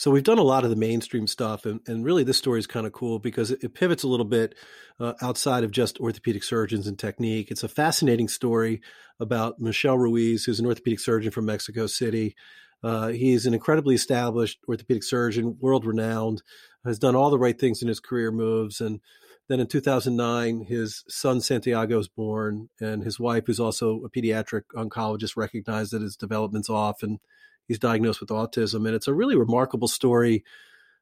So we've done a lot of the mainstream stuff, and, and really this story is kind of cool because it, it pivots a little bit uh, outside of just orthopedic surgeons and technique. It's a fascinating story about Michell Ruiz, who's an orthopedic surgeon from Mexico City. Uh, he's an incredibly established orthopedic surgeon, world renowned, has done all the right things in his career moves. And then in 2009, his son Santiago was born, and his wife, who's also a pediatric oncologist, recognized that his development's off and he's diagnosed with autism. And it's a really remarkable story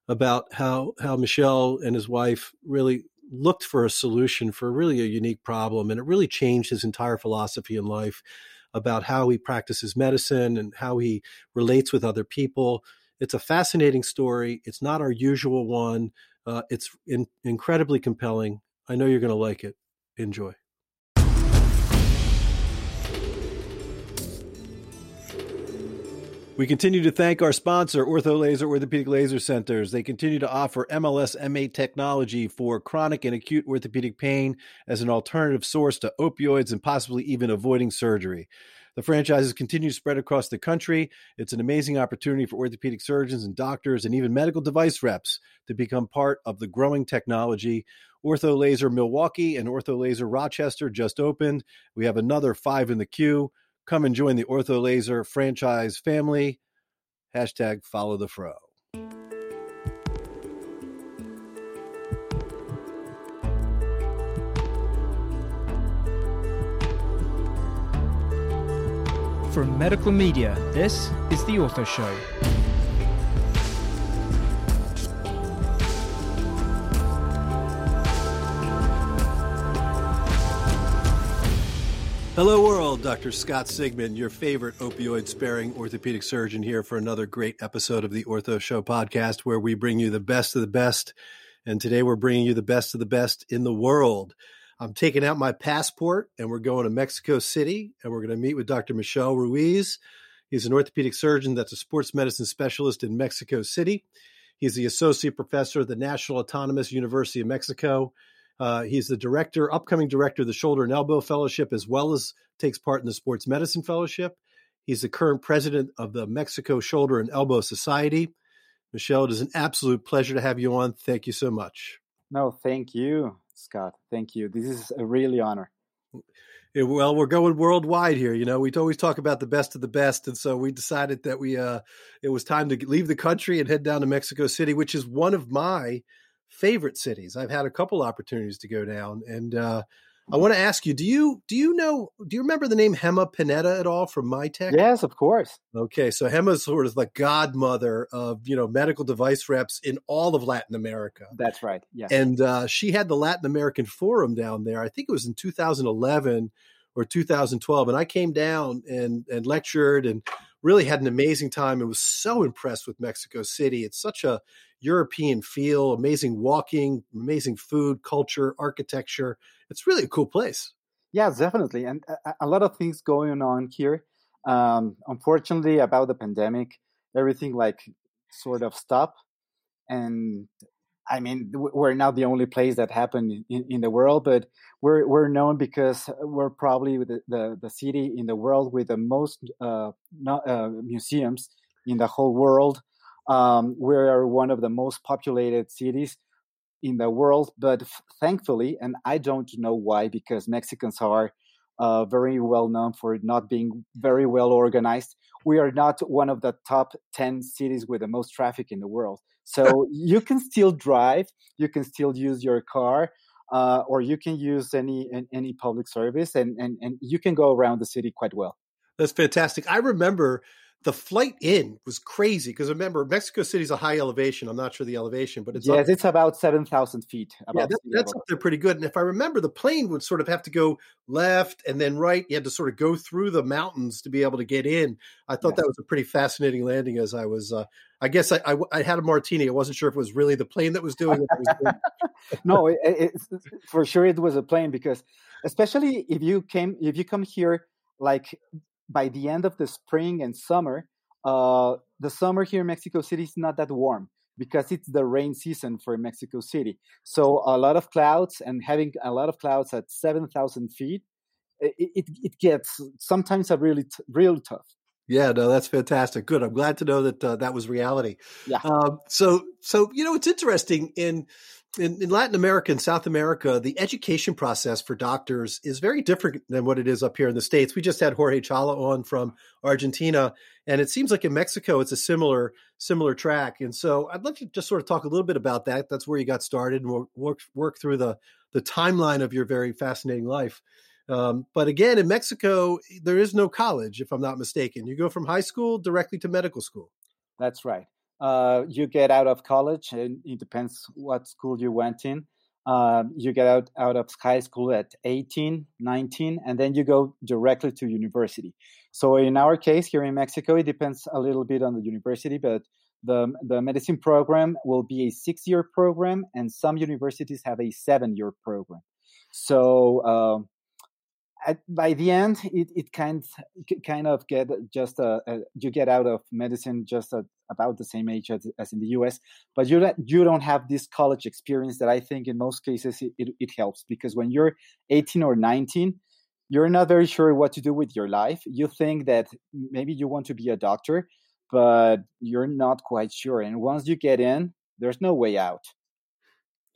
about how, how Michell and his wife really looked for a solution for really a unique problem. And it really changed his entire philosophy in life about how he practices medicine and how he relates with other people. It's a fascinating story. It's not our usual one. Uh, it's in, incredibly compelling. I know you're going to like it. Enjoy. We continue to thank our sponsor, OrthoLazer Orthopedic Laser Centers. They continue to offer MLS M8 technology for chronic and acute orthopedic pain as an alternative source to opioids and possibly even avoiding surgery. The franchises continue to spread across the country. It's an amazing opportunity for orthopedic surgeons and doctors and even medical device reps to become part of the growing technology. OrthoLazer Milwaukee and OrthoLazer Rochester just opened. We have another five in the queue. Come and join the OrthoLazer franchise family. Hashtag follow the fro. From medical media, this is The Ortho Show. Hello, world. Dr. Scott Sigman, your favorite opioid sparing orthopedic surgeon, here for another great episode of the Ortho Show podcast, where we bring you the best of the best. And today we're bringing you the best of the best in the world. I'm taking out my passport and we're going to Mexico City and we're going to meet with Dr. Michell Ruiz. He's an orthopedic surgeon that's a sports medicine specialist in Mexico City. He's the associate professor at the National Autonomous University of Mexico uh, he's the director, upcoming director of the Shoulder and Elbow Fellowship, as well as takes part in the Sports Medicine Fellowship. He's the current president of the Mexico Shoulder and Elbow Society. Michell, it is an absolute pleasure to have you on. Thank you so much. No, thank you, Scott. Thank you. This is a really honor. Well, we're going worldwide here. You know, we always talk about the best of the best, and so we decided that we uh, it was time to leave the country and head down to Mexico City, which is one of my favorite cities. I've had a couple opportunities to go down, and uh, I want to ask you: Do you do you know? Do you remember the name Gema Pineda at all from Mitek? Yes, of course. Okay, so Gema's sort of the godmother of you know medical device reps in all of Latin America. That's right. Yeah, and uh, she had the Latin American Forum down there. I think it was in 2011 or 2012, and I came down and and lectured and really had an amazing time and was so impressed with Mexico City. It's such a European feel, amazing walking, amazing food, culture, architecture. It's really a cool place. Yeah, definitely. And a, a lot of things going on here. Um, unfortunately, about the pandemic, everything like sort of stopped. And I mean, we're not the only place that happened in, in the world, but we're we're known because we're probably the the, the city in the world with the most uh, not, uh, museums in the whole world. Um, we are one of the most populated cities in the world, but f- thankfully, and I don't know why, because Mexicans are uh, very well known for not being very well organized. We are not one of the top 10 cities with the most traffic in the world. So you can still drive, you can still use your car, uh, or you can use any any public service, and, and, and you can go around the city quite well. That's fantastic. I remember the flight in was crazy because remember Mexico City's a high elevation. I'm not sure the elevation, but it's yes, up, it's about seven thousand feet. yeah, that, that's up there pretty good. And if I remember, the plane would sort of have to go left and then right. You had to sort of go through the mountains to be able to get in. I thought that was a pretty fascinating landing. As I was, uh, I guess I, I, I, had a martini. I wasn't sure if it was really the plane that was doing it. Was no, it, it, for sure it was a plane because, especially if you came, if you come here like by the end of the spring and summer, uh, the summer here in Mexico City is not that warm because it's the rain season for Mexico City. So a lot of clouds and having a lot of clouds at 7,000 feet, it, it, it, gets sometimes a really, t- real tough. Yeah, no, that's fantastic. Good. I'm glad to know that uh, that was reality. Yeah. Um, so, so you know, it's interesting in, in in Latin America and South America, the education process for doctors is very different than what it is up here in the states. We just had Jorge Chahla on from Argentina, and it seems like in Mexico it's a similar similar track. And so, I'd like to just sort of talk a little bit about that. That's where you got started, and we'll work work through the the timeline of your very fascinating life. Um, but again, in Mexico, there is no college, if I'm not mistaken. You go from high school directly to medical school. That's right. Uh, you get out of college, and it depends what school you went in. Uh, you get out, out of high school at 18, 19, and then you go directly to university. So in our case here in Mexico, it depends a little bit on the university, but the, the medicine program will be a six year program, and some universities have a seven year program. So uh, at, by the end, it, it kind kind of get just a, a you get out of medicine just a, about the same age as, as in the U.S. But you you don't have this college experience that I think in most cases it, it, it helps because when you're 18 or 19, you're not very sure what to do with your life. You think that maybe you want to be a doctor, but you're not quite sure. And once you get in, there's no way out.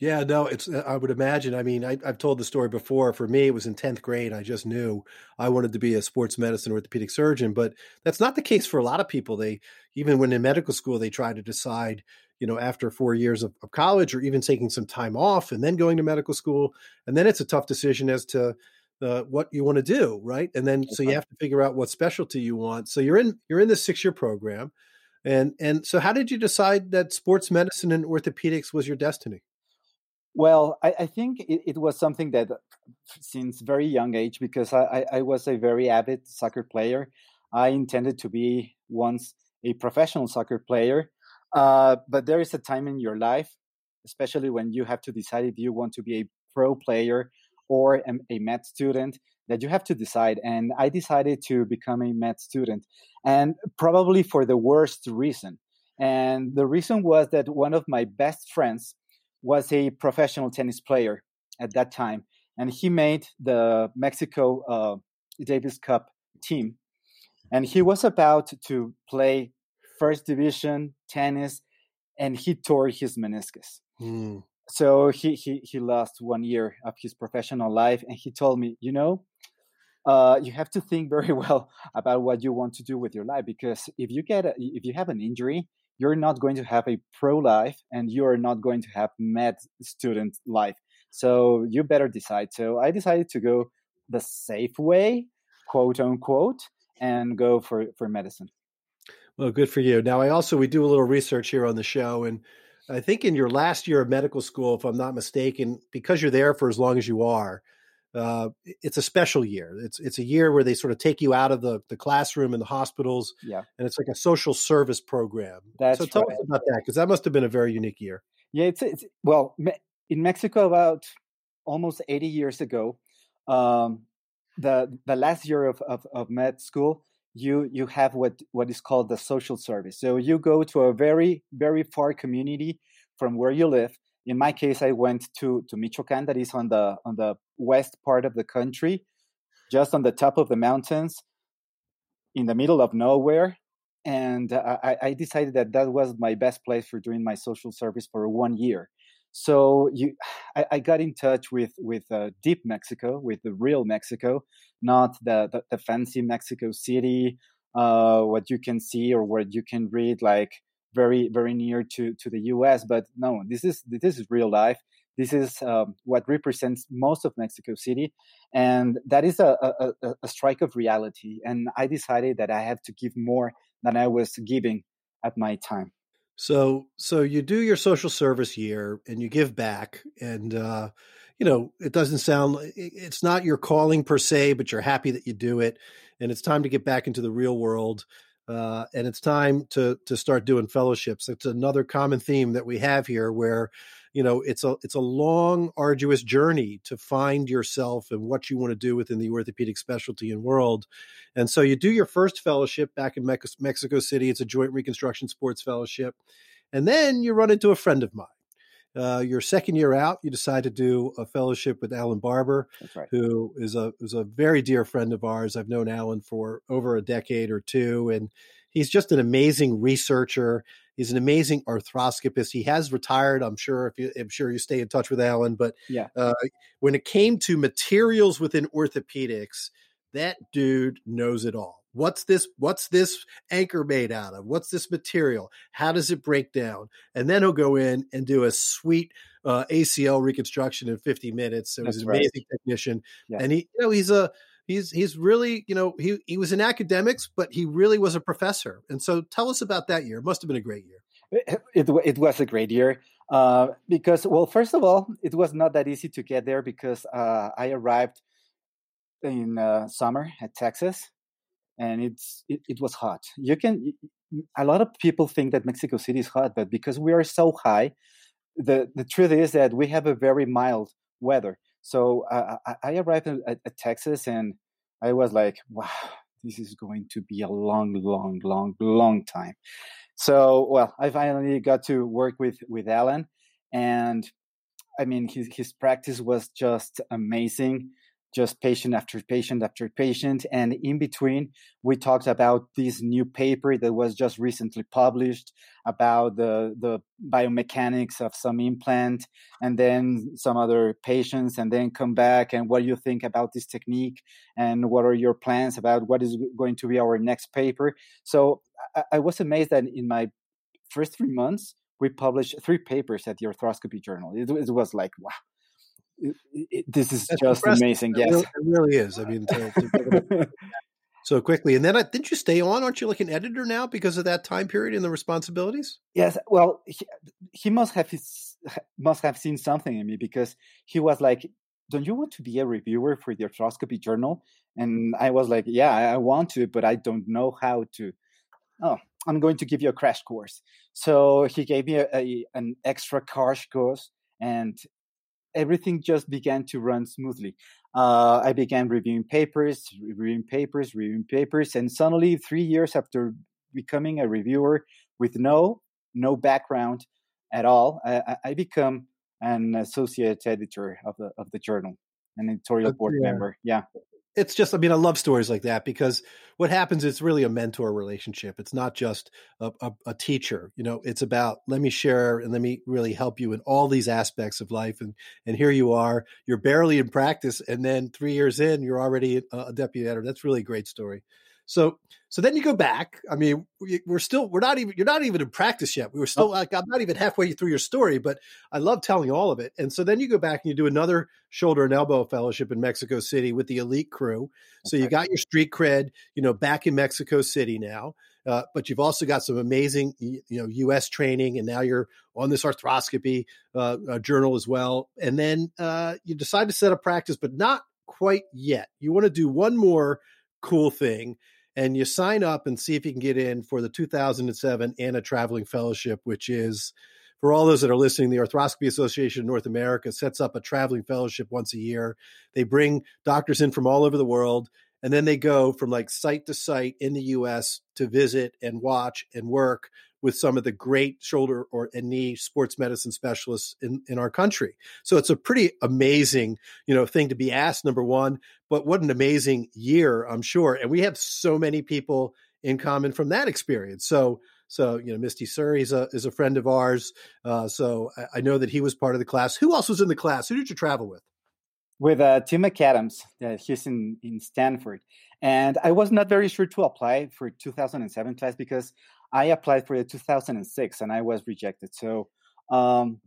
Yeah, no, it's. Uh, I would imagine. I mean, I, have told the story before. For me, it was in tenth grade. I just knew I wanted to be a sports medicine orthopedic surgeon, but that's not the case for a lot of people. They even when in medical school, they try to decide, you know, after four years of, of college or even taking some time off and then going to medical school, and then it's a tough decision as to uh, what you want to do, right? And then so you have to figure out what specialty you want. So you're in you're in this six year program, and and so how did you decide that sports medicine and orthopedics was your destiny? Well, I, I think it, it, was something that since very young age, because I, I, was a very avid soccer player, I intended to be once a professional soccer player. Uh, but there is a time in your life, especially when you have to decide if you want to be a pro player or a, a med student, that you have to decide. And I decided to become a med student, and probably for the worst reason. And the reason was that one of my best friends was a professional tennis player at that time, and he made the Mexico uh, Davis Cup team. And he was about to play first division tennis, and he tore his meniscus. Mm. So he, he he lost one year of his professional life, and he told me, you know, uh, you have to think very well about what you want to do with your life because if you get a, if you have an injury you're not going to have a pro life and you're not going to have med student life. So you better decide. So I decided to go the safe way, quote unquote, and go for, for medicine. Well, good for you. Now, I also, we do a little research here on the show. And I think in your last year of medical school, if I'm not mistaken, because you're there for as long as you are, uh, it's a special year. It's it's a year where they sort of take you out of the, the classroom and the hospitals, yeah, and it's like a social service program. That's so tell right. us about that because that must have been a very unique year. Yeah, it's, it's well in Mexico about almost eighty years ago. Um, the the last year of, of, of med school, you you have what what is called the social service. So you go to a very very far community from where you live in my case, I went to to Michoacan, that is on the on the west part of the country, just on the top of the mountains, in the middle of nowhere. And I, I decided that that was my best place for doing my social service for one year. So you, I, I got in touch with with uh, deep Mexico, with the real Mexico, not the the, the fancy Mexico City, uh, what you can see or what you can read, like very very near to to the US. But no, this is this is real life. This is um, what represents most of Mexico City, and that is a, a, a strike of reality. And I decided that I have to give more than I was giving at my time. So, so you do your social service year and you give back, and uh, you know it doesn't sound it's not your calling per se, but you're happy that you do it, and it's time to get back into the real world. Uh, and it's time to to start doing fellowships. It's another common theme that we have here, where you know it's a it's a long, arduous journey to find yourself and what you want to do within the orthopedic specialty and world. And so you do your first fellowship back in Mexico City. It's a joint reconstruction sports fellowship, and then you run into a friend of mine. Uh, your second year out, you decide to do a fellowship with Alan Barber, right. who is a is a very dear friend of ours. I've known Alan for over a decade or two, and he's just an amazing researcher. He's an amazing arthroscopist. He has retired. I'm sure if you, I'm sure you stay in touch with Alan. But yeah, uh, when it came to materials within orthopedics, that dude knows it all what's this what's this anchor made out of? What's this material? How does it break down? And then he'll go in and do a sweet uh, acl reconstruction in 50 minutes so he's an amazing technician. Yeah. and he you know he's a he's he's really you know he he was in academics but he really was a professor. And so tell us about that year. It must have been a great year. It, it, it was a great year uh, because well first of all it was not that easy to get there because uh, i arrived in uh, summer at texas and it's it, it was hot. You can a lot of people think that Mexico City is hot, but because we are so high, the the truth is that we have a very mild weather. So uh, I, arrived at, at, Texas and I was like, wow, this is going to be a long, long, long, long time. So well, I finally got to work with with Alan, and I mean his his practice was just amazing just patient after patient after patient. And in between, we talked about this new paper that was just recently published about the, the biomechanics of some implant and then some other patients, and then come back and what do you think about this technique and what are your plans about what is going to be our next paper. So I, I was amazed that in my first three months, we published three papers at the Arthroscopy Journal. It, it was like, wow, it, it, this is That's just amazing. Yes, it really, is. I mean, to, to so quickly. And then I, didn't you stay on? Aren't you like an editor now because of that time period and the responsibilities? Yes. Well, he, he must have his, must have seen something in me because he was like, "Don't you want to be a reviewer for the Arthroscopy Journal?" And I was like, "Yeah, I want to, but I don't know how to." Oh, I'm going to give you a crash course. So he gave me a, a an extra crash course, and everything just began to run smoothly. Uh, I began reviewing papers, reviewing papers, reviewing papers, and suddenly, three years after becoming a reviewer with no no background at all, I, I become an associate editor of the of the journal, an editorial board yeah. member. Yeah, it's just i mean i love stories like that because what happens is really a mentor relationship. It's not just a, a, a, teacher you know it's about let me share and let me really help you in all these aspects of life and and here you are you're barely in practice and then three years in you're already a deputy editor. That's really a great story so so then you go back. I mean, we're still we're not even you're not even in practice yet. We were still like I'm not even halfway through your story, but I love telling all of it. And so then you go back and you do another shoulder and elbow fellowship in Mexico City with the elite crew. So okay. you got your street cred, you know, back in Mexico City now. Uh, but you've also got some amazing, you know, U.S. training, and now you're on this arthroscopy uh, uh, journal as well. And then uh, you decide to set up practice, but not quite yet. You want to do one more cool thing and you sign up and see if you can get in for the 2007 AANA Traveling Fellowship, which is for all those that are listening, the Arthroscopy Association of North America sets up a traveling fellowship once a year. They bring doctors in from all over the world, and then they go from like site to site in the US to visit and watch and work with some of the great shoulder or and knee sports medicine specialists in, in our country. So it's a pretty amazing, you know, thing to be asked, number one. But what an amazing year, I'm sure. And we have so many people in common from that experience. So so you know, Misty Suri is a is a friend of ours. Uh, so I, I, know that he was part of the class. Who else was in the class? Who did you travel with? With uh, Tim McAdams. Uh, he's in in Stanford, and I was not very sure to apply for 2007 class because I applied for the 2006 and I was rejected. So um,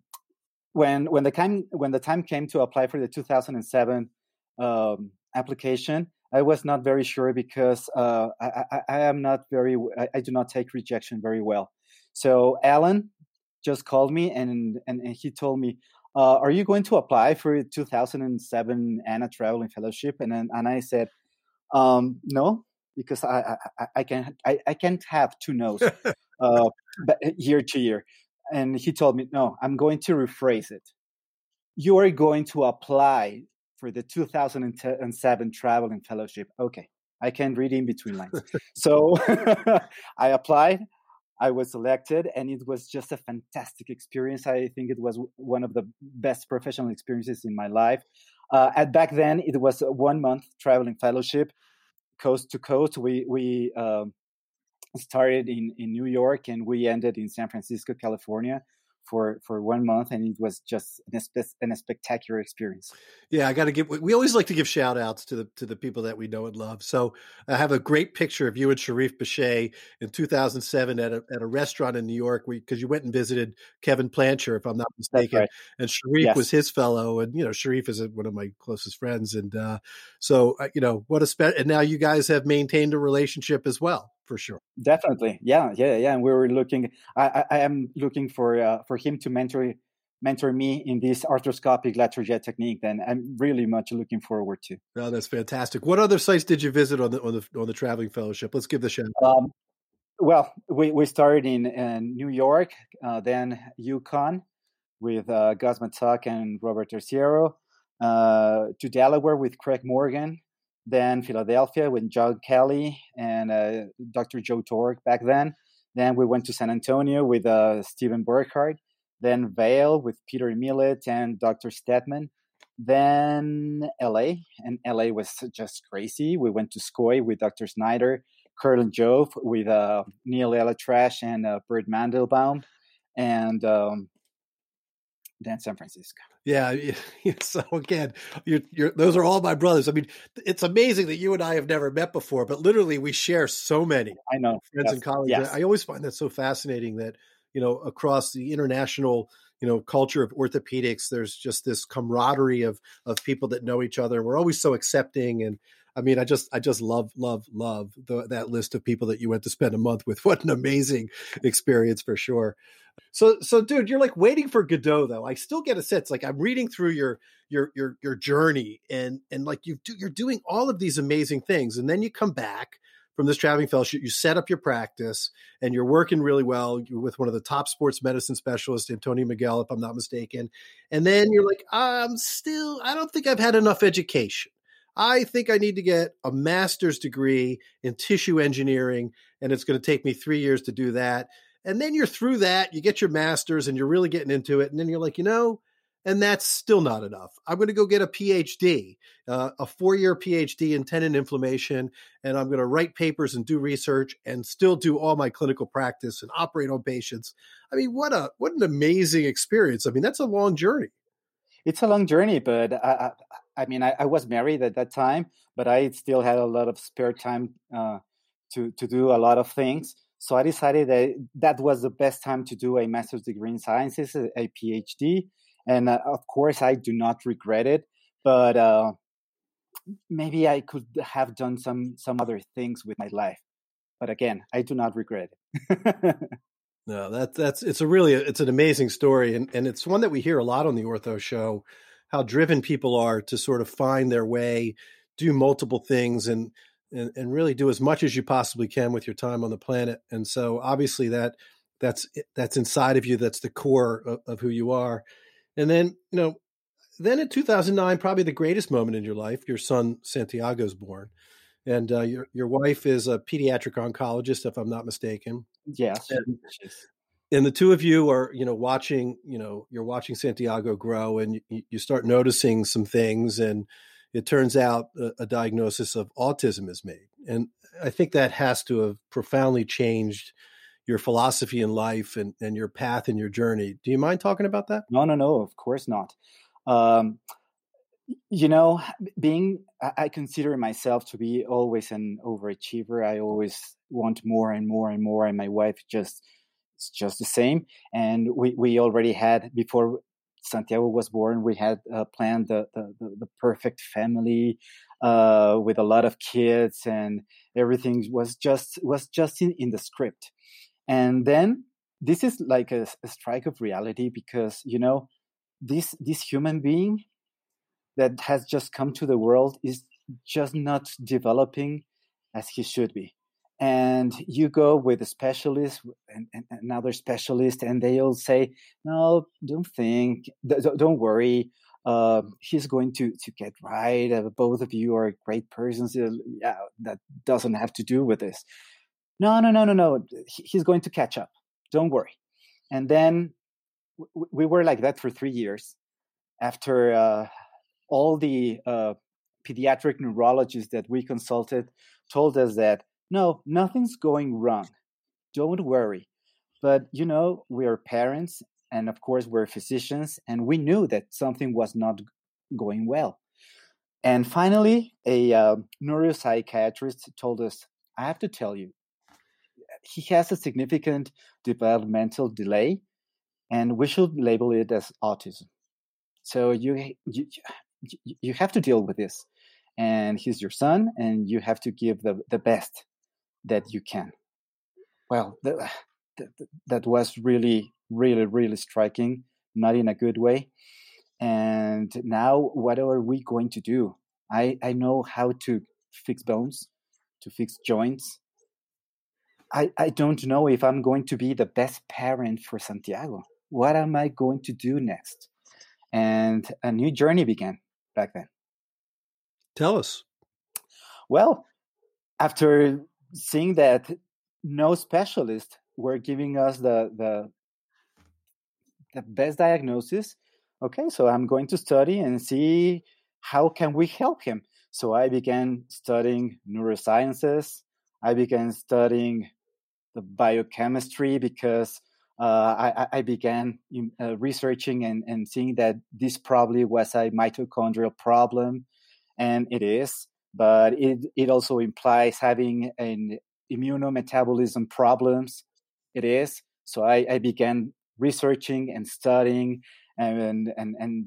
when when the time when the time came to apply for the 2007 um, application, I was not very sure because uh, I, I, I, am not very I, I, do not take rejection very well. So Alan just called me and and, and he told me, uh, "Are you going to apply for 2007 AANA Traveling Fellowship?" And then, and I said, um, "No, because I I, I can I, I can't have two no's uh, year to year. And he told me, no, I'm going to rephrase it. You are going to apply for the 2007 traveling fellowship. Okay, I can read in between lines. so I applied. I was selected, and it was just a fantastic experience. I think it was one of the best professional experiences in my life. Uh, at back then, it was a one month traveling fellowship, coast to coast. We we um, started in in New York and we ended in San Francisco, California for for one month and it was just an, an a spectacular experience yeah i got to give we always like to give shout outs to the to the people that we know and love so i have a great picture of you and sharif Bechet in 2007 at a, at a restaurant in new york because you went and visited kevin plancher if i'm not mistaken right. and sharif yes. was his fellow and you know sharif is one of my closest friends and uh, so uh, you know what a spe- and now you guys have maintained a relationship as well for sure. Definitely, yeah, yeah, yeah. And we were looking. I, I, am looking for uh, for him to mentor mentor me in this arthroscopic Latarjet technique. Then I'm really much looking forward to. Oh, that's fantastic. What other sites did you visit on the on the on the traveling fellowship? Let's give the shout. Um, well, we we started in, in New York, uh, then UConn with uh, Gus Mazzocca and Robert Arciero, uh, to Delaware with Craig Morgan, then Philadelphia with John Kelly and uh, Dr. Joe Torg back then. Then we went to San Antonio with uh, Stephen Burkhart. Then Vail with Peter Millett and Dr. Steadman. Then LA, and LA was just crazy. We went to SCOI with Dr. Snyder, Kerlan-Jobe with uh, Neil ElAttrache and uh, Bert Mandelbaum, and um, than San Francisco. Yeah. So again, you're, you're, those are all my brothers. I mean, it's amazing that you and I have never met before, but literally we share so many. I know friends yes. and colleagues. Yes. I always find that so fascinating that you know across the international you know culture of orthopedics, there's just this camaraderie of of people that know each other. We're always so accepting and. I mean, I just, I just love, love, love the, that list of people that you went to spend a month with. What an amazing experience for sure. So, so, dude, you're like waiting for Godot, though. I still get a sense, like I'm reading through your your your your journey, and and like you do, you're doing all of these amazing things, and then you come back from this traveling fellowship, you set up your practice, and you're working really well. You're with one of the top sports medicine specialists, Antonio Miguel, if I'm not mistaken, and then you're like, I'm still, I don't think I've had enough education. I think I need to get a master's degree in tissue engineering, and it's going to take me three years to do that. And then you're through that, you get your master's and you're really getting into it. And then you're like, you know, and that's still not enough. I'm going to go get a PhD, uh, a four year PhD in tendon inflammation, and I'm going to write papers and do research and still do all my clinical practice and operate on patients. I mean, what a what an amazing experience. I mean, that's a long journey. It's a long journey, but I, I, I mean, I, I, was married at that time, but I still had a lot of spare time uh, to to do a lot of things. So I decided that that was the best time to do a master's degree in sciences, a, PhD. And uh, of course, I do not regret it, but uh, maybe I could have done some some other things with my life. But again, I do not regret it. no, that that's it's a really it's an amazing story, and and it's one that we hear a lot on the Ortho Show, how driven people are to sort of find their way, do multiple things, and and, and really do as much as you possibly can with your time on the planet. And so obviously that that's that's inside of you. That's the core of, of who you are. And then you know, then in 2009, probably the greatest moment in your life, your son Santiago's born, and uh, your your wife is a pediatric oncologist, if I'm not mistaken. Yes. And, and the two of you are you know watching you know you're watching santiago grow and you, you start noticing some things and it turns out a, a, diagnosis of autism is made. And I think that has to have profoundly changed your philosophy in life and, and your path and your journey. Do you mind talking about that? No, no, no, of course not. Um, you know, being, I consider myself to be always an overachiever. I always want more and more and more. And my wife just, it's just the same. And we, we already had, before Santiago was born, we had uh, planned the, the, the, perfect family uh, with a lot of kids, and everything was just was just in, in the script. And then this is like a, a strike of reality because you know this this human being that has just come to the world is just not developing as he should be and you go with a specialist and, and, another specialist and they all say no don't think don't worry uh, he's going to to get right uh, both of you are great persons uh, yeah that doesn't have to do with this no, no, no, no, no. He's going to catch up. Don't worry. And then we were like that for three years. After uh, all the uh, pediatric neurologists that we consulted told us that no, nothing's going wrong. Don't worry. But you know, we are parents, and of course, we're physicians, and we knew that something was not going well. And finally, a uh, neuropsychiatrist told us, I have to tell you, he has a significant developmental delay, and we should label it as autism. So you, you, you have to deal with this. And he's your son, and you have to give the, the best that you can. Well, uh, the, the, that was really, really, really striking, not in a good way. And now, what are we going to do? I, I know how to fix bones, to fix joints. I, I don't know if I'm going to be the best parent for Santiago. What am I going to do next? And a new journey began back then. Tell us. Well, after seeing that no specialist were giving us the the the best diagnosis, okay, so I'm going to study and see how can we help him. So I began studying neurosciences. I began studying the biochemistry because uh, I, I, began uh, researching and, and seeing that this probably was a mitochondrial problem, and it is. But it, it also implies having an immunometabolism problems. It is. So I, I began researching and studying and, and, and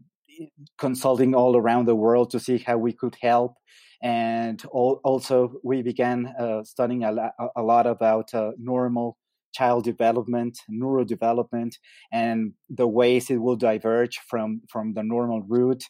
consulting all around the world to see how we could help. And also, we began uh, studying a, a, lot about uh, normal child development, neurodevelopment, and the ways it will diverge from from the normal route,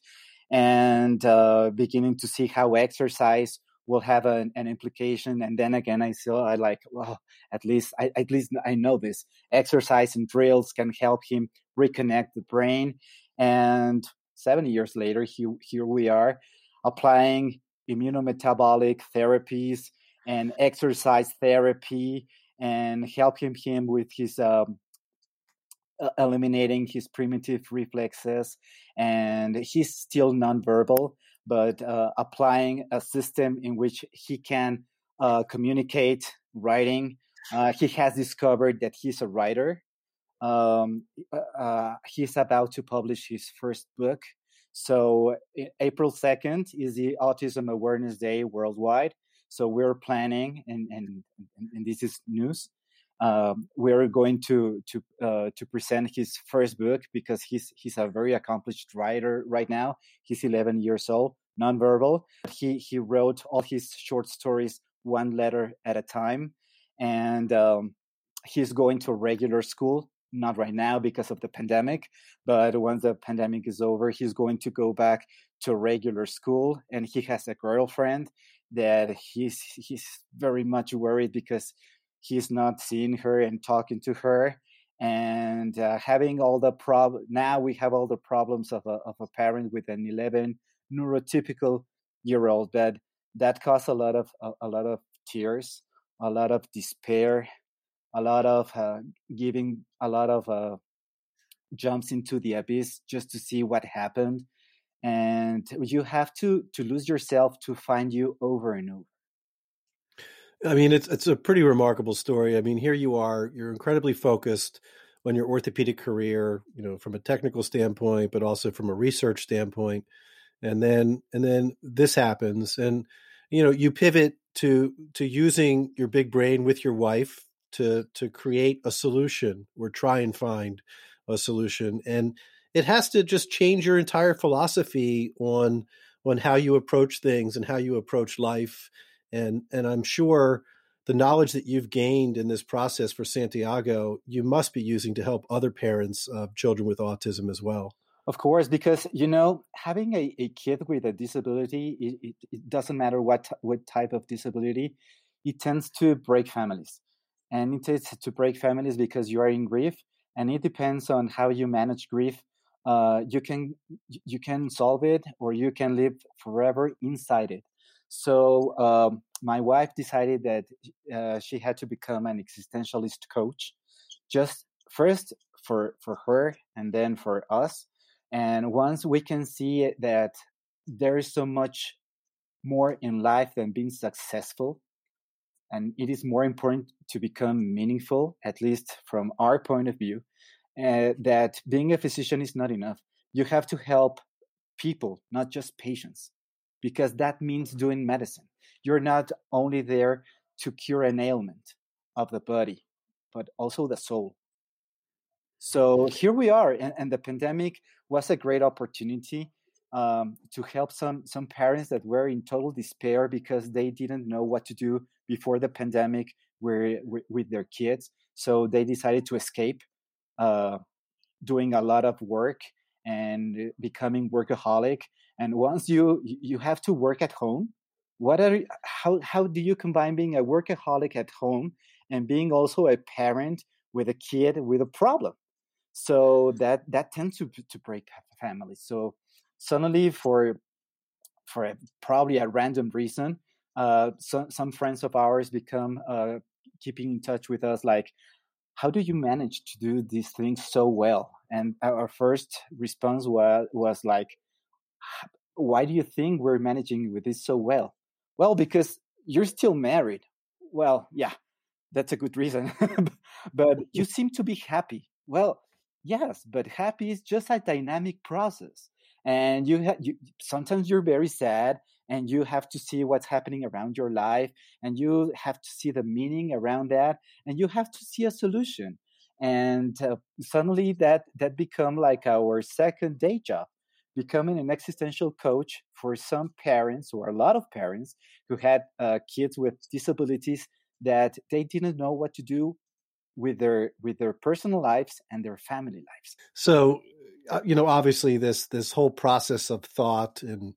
and uh, beginning to see how exercise will have an, an, implication. And then again, I saw I like, well, at least I at least I know this. Exercise and drills can help him reconnect the brain. And seven years later, here, here we are applying immunometabolic therapies and exercise therapy and helping him with his um, eliminating his primitive reflexes and he's still nonverbal but uh, applying a system in which he can uh, communicate writing. Uh, he has discovered that he's a writer. Um, uh, uh, he's about to publish his first book. So april 2nd is the autism awareness day worldwide. So we're planning, and and and this is news. Um, we're going to to uh, to present his first book because he's he's a very accomplished writer right now. He's 11 years old, nonverbal. He he wrote all his short stories one letter at a time, and um, he's going to regular school. Not right now because of the pandemic, but once the pandemic is over, he's going to go back to regular school. And he has a girlfriend, that he's he's very much worried because he's not seeing her and talking to her and uh, having all the prob now we have all the problems of a, of a parent with an 11 neurotypical year old that that caused a lot of a, a lot of tears a lot of despair a lot of uh, giving a lot of uh, jumps into the abyss just to see what happened and you have to to lose yourself to find you over and over i mean it's it's a pretty remarkable story. I mean here you are you're incredibly focused on your orthopedic career you know from a technical standpoint but also from a research standpoint and then and then this happens and you know you pivot to to using your big brain with your wife to to create a solution or try and find a solution and it has to just change your entire philosophy on on how you approach things and how you approach life and and I'm sure the knowledge that you've gained in this process for Santiago you must be using to help other parents of children with autism as well. Of course, because you know, having a, a kid with a disability, it, it, it doesn't matter what what type of disability, it tends to break families, and it tends to break families because you are in grief, and it depends on how you manage grief. Uh, you can you can solve it or you can live forever inside it so um, my wife decided that uh, she had to become an existentialist coach, just first for for her and then for us. And once we can see that there is so much more in life than being successful, and it is more important to become meaningful, at least from our point of view, uh, that being a physician is not enough. You have to help people, not just patients, because that means doing medicine. You're not only there to cure an ailment of the body, but also the soul. So here we are, and, and the pandemic was a great opportunity um, to help some some parents that were in total despair because they didn't know what to do before the pandemic with, with their kids. So they decided to escape, uh, doing a lot of work and becoming workaholic. And once you you have to work at home, what are how how do you combine being a workaholic at home and being also a parent with a kid with a problem? So that that tends to to break families. So suddenly, for for a, probably a random reason, uh, some some friends of ours become uh, keeping in touch with us like how do you manage to do these things so well and our first response was, was like why do you think we're managing with this so well? Well because you're still married. Well yeah that's a good reason. But you seem to be happy. Well yes but happy is just a dynamic process. And you, ha- you sometimes you're very sad and you have to see what's happening around your life and you have to see the meaning around that and you have to see a solution. And uh, suddenly that that become like our second day job becoming an existential coach for some parents or a lot of parents who had uh, kids with disabilities that they didn't know what to do with their with their personal lives and their family lives. So uh, you know obviously this this whole process of thought and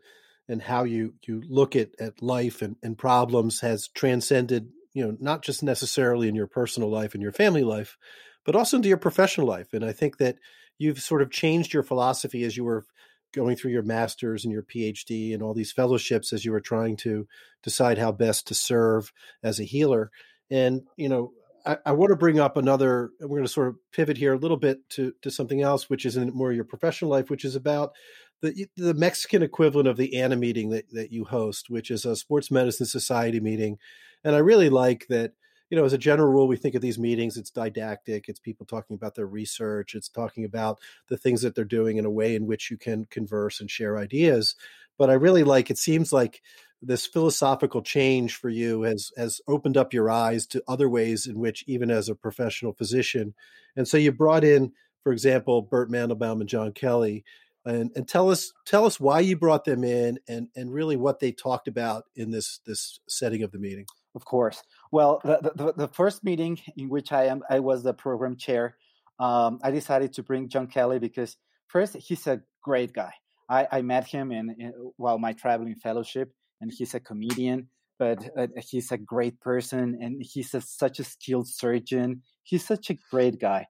and how you you look at at life and, and problems has transcended you know not just necessarily in your personal life and your family life but also into your professional life. And i think that you've sort of changed your philosophy as you were going through your masters and your phd and all these fellowships as you were trying to decide how best to serve as a healer and you know I, I want to bring up another. We're going to sort of pivot here a little bit to to something else, which is in more your professional life, which is about the the Mexican equivalent of the AANA meeting that, that you host, which is a Sports Medicine Society meeting. And I really like that, you know, as a general rule, we think of these meetings, it's didactic, it's people talking about their research, it's talking about the things that they're doing in a way in which you can converse and share ideas. But I really like it seems like this philosophical change for you has has opened up your eyes to other ways in which even as a professional physician. And so you brought in, for example, Bert Mandelbaum and John Kelly and, and tell us tell us why you brought them in and and really what they talked about in this this setting of the meeting. Of course. Well, the the, the first meeting in which I am I was the program chair. Um, I decided to bring John Kelly because first he's a great guy. I, I met him in, in while my traveling fellowship, and he's a comedian. But uh, he's a great person, and he's a, such a skilled surgeon. He's such a great guy.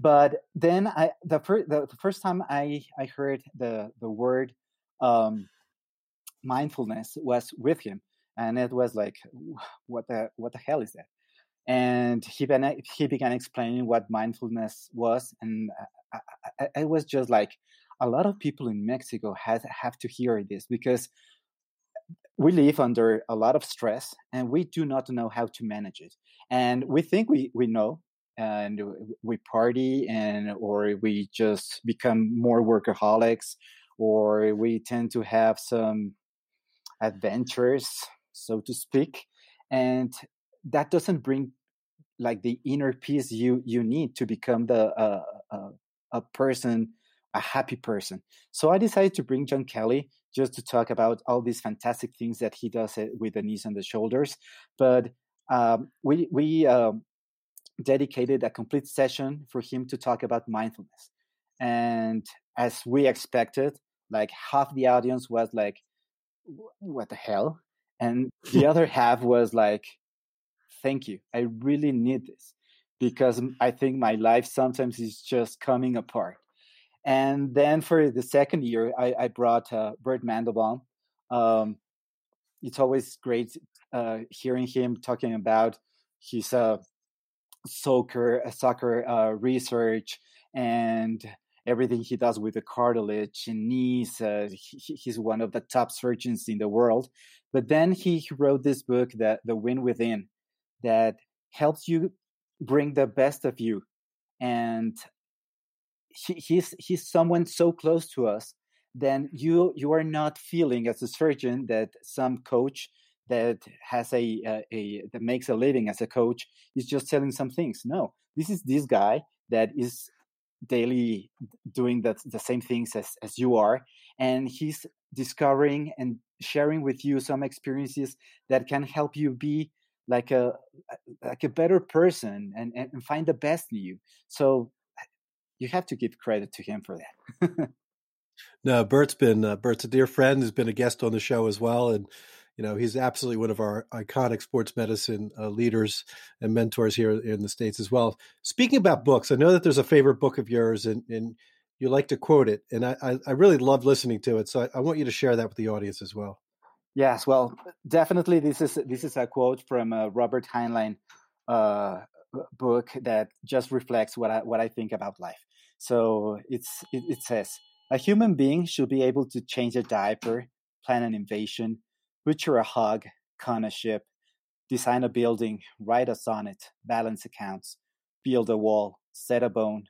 But then I the first the, the first time I I heard the the word um, mindfulness was with him, and it was like, what the what the hell is that? And he began he began explaining what mindfulness was, and I, I, I was just like, a lot of people in Mexico has have to hear this because we live under a lot of stress and we do not know how to manage it and we think we, we know and we party and or we just become more workaholics or we tend to have some adventures so to speak and that doesn't bring like the inner peace you you need to become the uh, uh, a person a happy person so i decided to bring john kelly just to talk about all these fantastic things that he does with the knees and the shoulders but um, we we um, dedicated a complete session for him to talk about mindfulness. And as we expected, like half the audience was like, what the hell? And the other half was like, thank you. I really need this because I think my life sometimes is just coming apart. And then for the second year, I, I brought uh, Bert Mandelbaum. Um, it's always great uh, hearing him talking about his uh, soccer soccer uh, research and everything he does with the cartilage and knees. Uh, he, he's one of the top surgeons in the world. But then he wrote this book, that The Win Within, that helps you bring the best of you. And he, he's he's someone so close to us. Then you you are not feeling as a surgeon that some coach that has a, a, a that makes a living as a coach is just telling some things. No, this is this guy that is daily doing the, the same things as, as you are and he's discovering and sharing with you some experiences that can help you be like a like a better person and, and find the best in you. So you have to give credit to him for that. No bert's been uh, bert's a dear friend has been a guest on the show as well and you know he's absolutely one of our iconic sports medicine uh, leaders and mentors here in the states as well. Speaking about books i know that there's a favorite book of yours and, and you like to quote it and i, I really love listening to it so I, I want you to share that with the audience as well. Yes well definitely this is this is a quote from uh, robert heinlein uh, book that just reflects what I, what I think about life. So it's it, it says a human being should be able to change a diaper plan an invasion butcher a hog, con a ship, design a building, write a sonnet, balance accounts, build a wall, set a bone,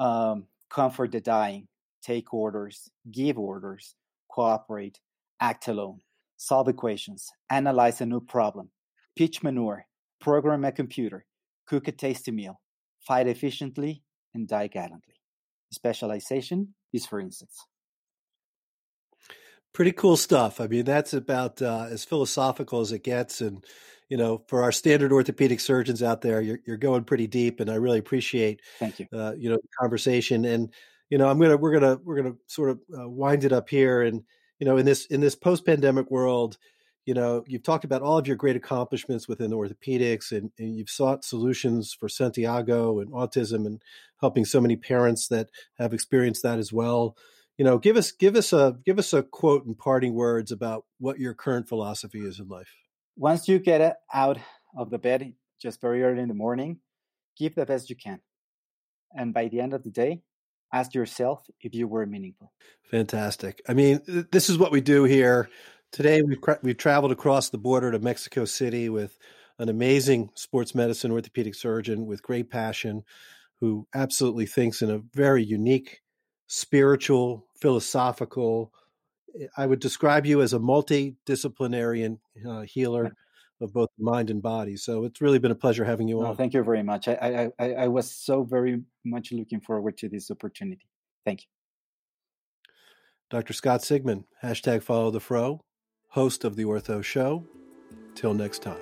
um, comfort the dying, take orders, give orders, cooperate, act alone, solve equations, analyze a new problem, pitch manure, program a computer, cook a tasty meal, fight efficiently, and die gallantly. Specialization is for instance. Pretty cool stuff. I mean, that's about uh, as philosophical as it gets. And, you know, for our standard orthopedic surgeons out there, you're, you're going pretty deep. And I really appreciate, Thank you. Uh, you know, the conversation. And, you know, I'm going to, we're going to, we're going to sort of uh, wind it up here. And, you know, in this, in this post pandemic world, you know, you've talked about all of your great accomplishments within orthopedics and, and you've sought solutions for Santiago and autism and helping so many parents that have experienced that as well you know give us give us a give us a quote and parting words about what your current philosophy is in life. Once you get out of the bed just very early in the morning give the best you can. And by the end of the day ask yourself if you were meaningful. Fantastic. I mean this is what we do here. Today we've we've traveled across the border to mexico city with an amazing sports medicine orthopedic surgeon with great passion who absolutely thinks in a very unique spiritual, philosophical. I would describe you as a multidisciplinarian uh, healer of both mind and body. So it's really been a pleasure having you on. thank you very much. I, I, I was so very much looking forward to this opportunity. Thank you. Dr. Scott Sigman, hashtag follow the fro, host of the Ortho Show. Till next time.